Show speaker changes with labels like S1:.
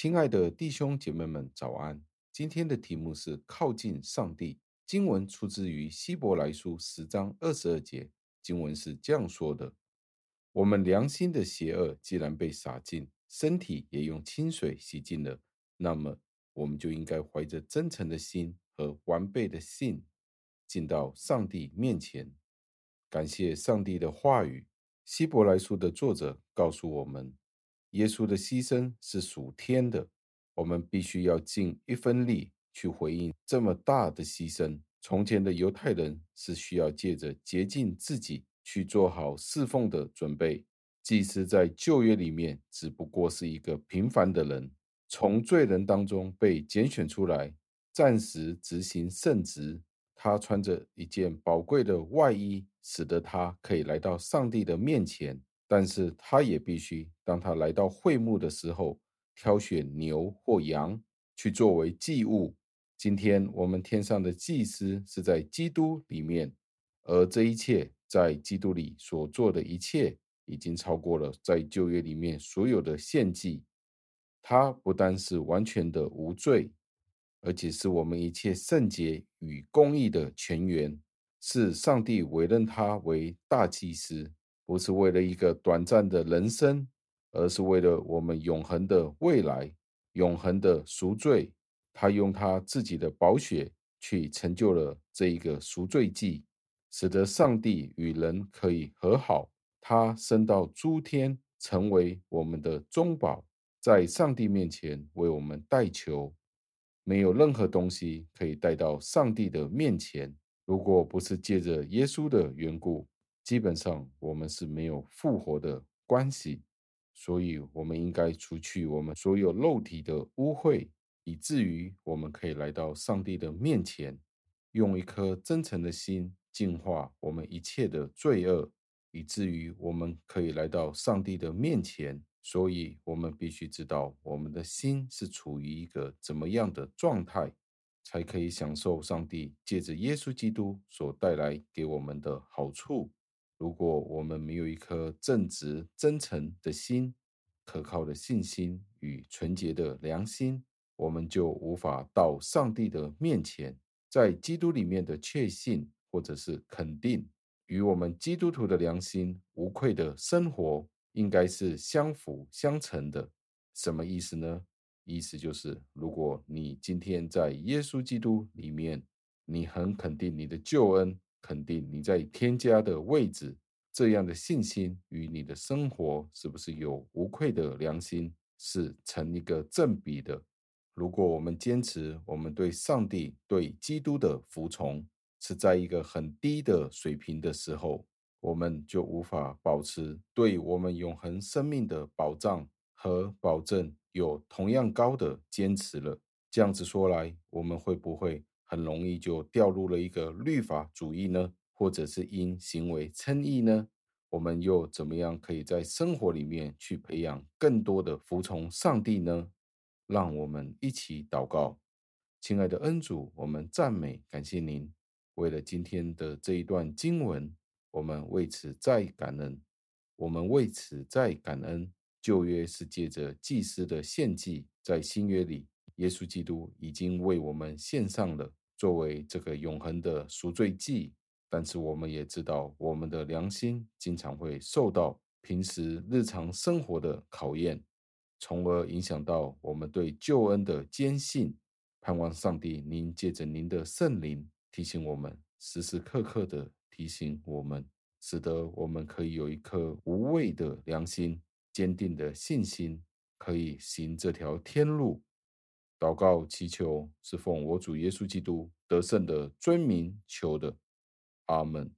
S1: 亲爱的弟兄姐妹们，早安！今天的题目是靠近上帝。经文出自于希伯来书十章二十二节，经文是这样说的：“我们良心的邪恶既然被洒尽，身体也用清水洗净了，那么我们就应该怀着真诚的心和完备的信，进到上帝面前。感谢上帝的话语。”希伯来书的作者告诉我们，耶稣的牺牲是属天的，我们必须要尽一分力去回应这么大的牺牲。从前的犹太人是需要借着洁净自己去做好侍奉的准备，祭司在旧约里面只不过是一个平凡的人，从罪人当中被拣选出来，暂时执行圣职。他穿着一件宝贵的外衣，使得他可以来到上帝的面前。但是，他也必须当他来到会幕的时候，挑选牛或羊去作为祭物。今天我们天上的祭司是在基督里面，而这一切在基督里所做的一切，已经超过了在旧约里面所有的献祭。他不单是完全的无罪。而且是我们一切圣洁与公义的泉源，是上帝委任他为大祭司，不是为了一个短暂的人生，而是为了我们永恒的未来、永恒的赎罪。他用他自己的宝血去成就了这一个赎罪祭，使得上帝与人可以和好。他升到诸天，成为我们的中保，在上帝面前为我们代求。没有任何东西可以带到上帝的面前，如果不是借着耶稣的缘故，基本上我们是没有复活的关系。所以，我们应该除去我们所有肉体的污秽，以至于我们可以来到上帝的面前，用一颗真诚的心净化我们一切的罪恶，以至于我们可以来到上帝的面前。所以，我们必须知道我们的心是处于一个怎么样的状态，才可以享受上帝借着耶稣基督所带来给我们的好处。如果我们没有一颗正直、真诚的心、可靠的信心与纯洁的良心，我们就无法到上帝的面前，在基督里面的确信或者是肯定，与我们基督徒的良心无愧的生活。应该是相辅相成的，什么意思呢？意思就是，如果你今天在耶稣基督里面，你很肯定你的救恩，肯定你在添加的位置，这样的信心与你的生活是不是有无愧的良心，是成一个正比的。如果我们坚持我们对上帝、对基督的服从是在一个很低的水平的时候，我们就无法保持对我们永恒生命的保障和保证有同样高的坚持了。这样子说来，我们会不会很容易就掉入了一个律法主义呢？或者是因行为称义呢？我们又怎么样可以在生活里面去培养更多的服从上帝呢？让我们一起祷告，亲爱的恩主，我们赞美感谢您，为了今天的这一段经文。我们为此再感恩，我们为此再感恩。旧约是借着祭司的献祭，在新约里，耶稣基督已经为我们献上了作为这个永恒的赎罪祭。但是我们也知道，我们的良心经常会受到平时日常生活的考验，从而影响到我们对救恩的坚信。盼望上帝，您借着您的圣灵提醒我们，时时刻刻的。提醒我们，使得我们可以有一颗无畏的良心、坚定的信心，可以行这条天路。祷告祈求，是奉我主耶稣基督得胜的尊名求的。阿门。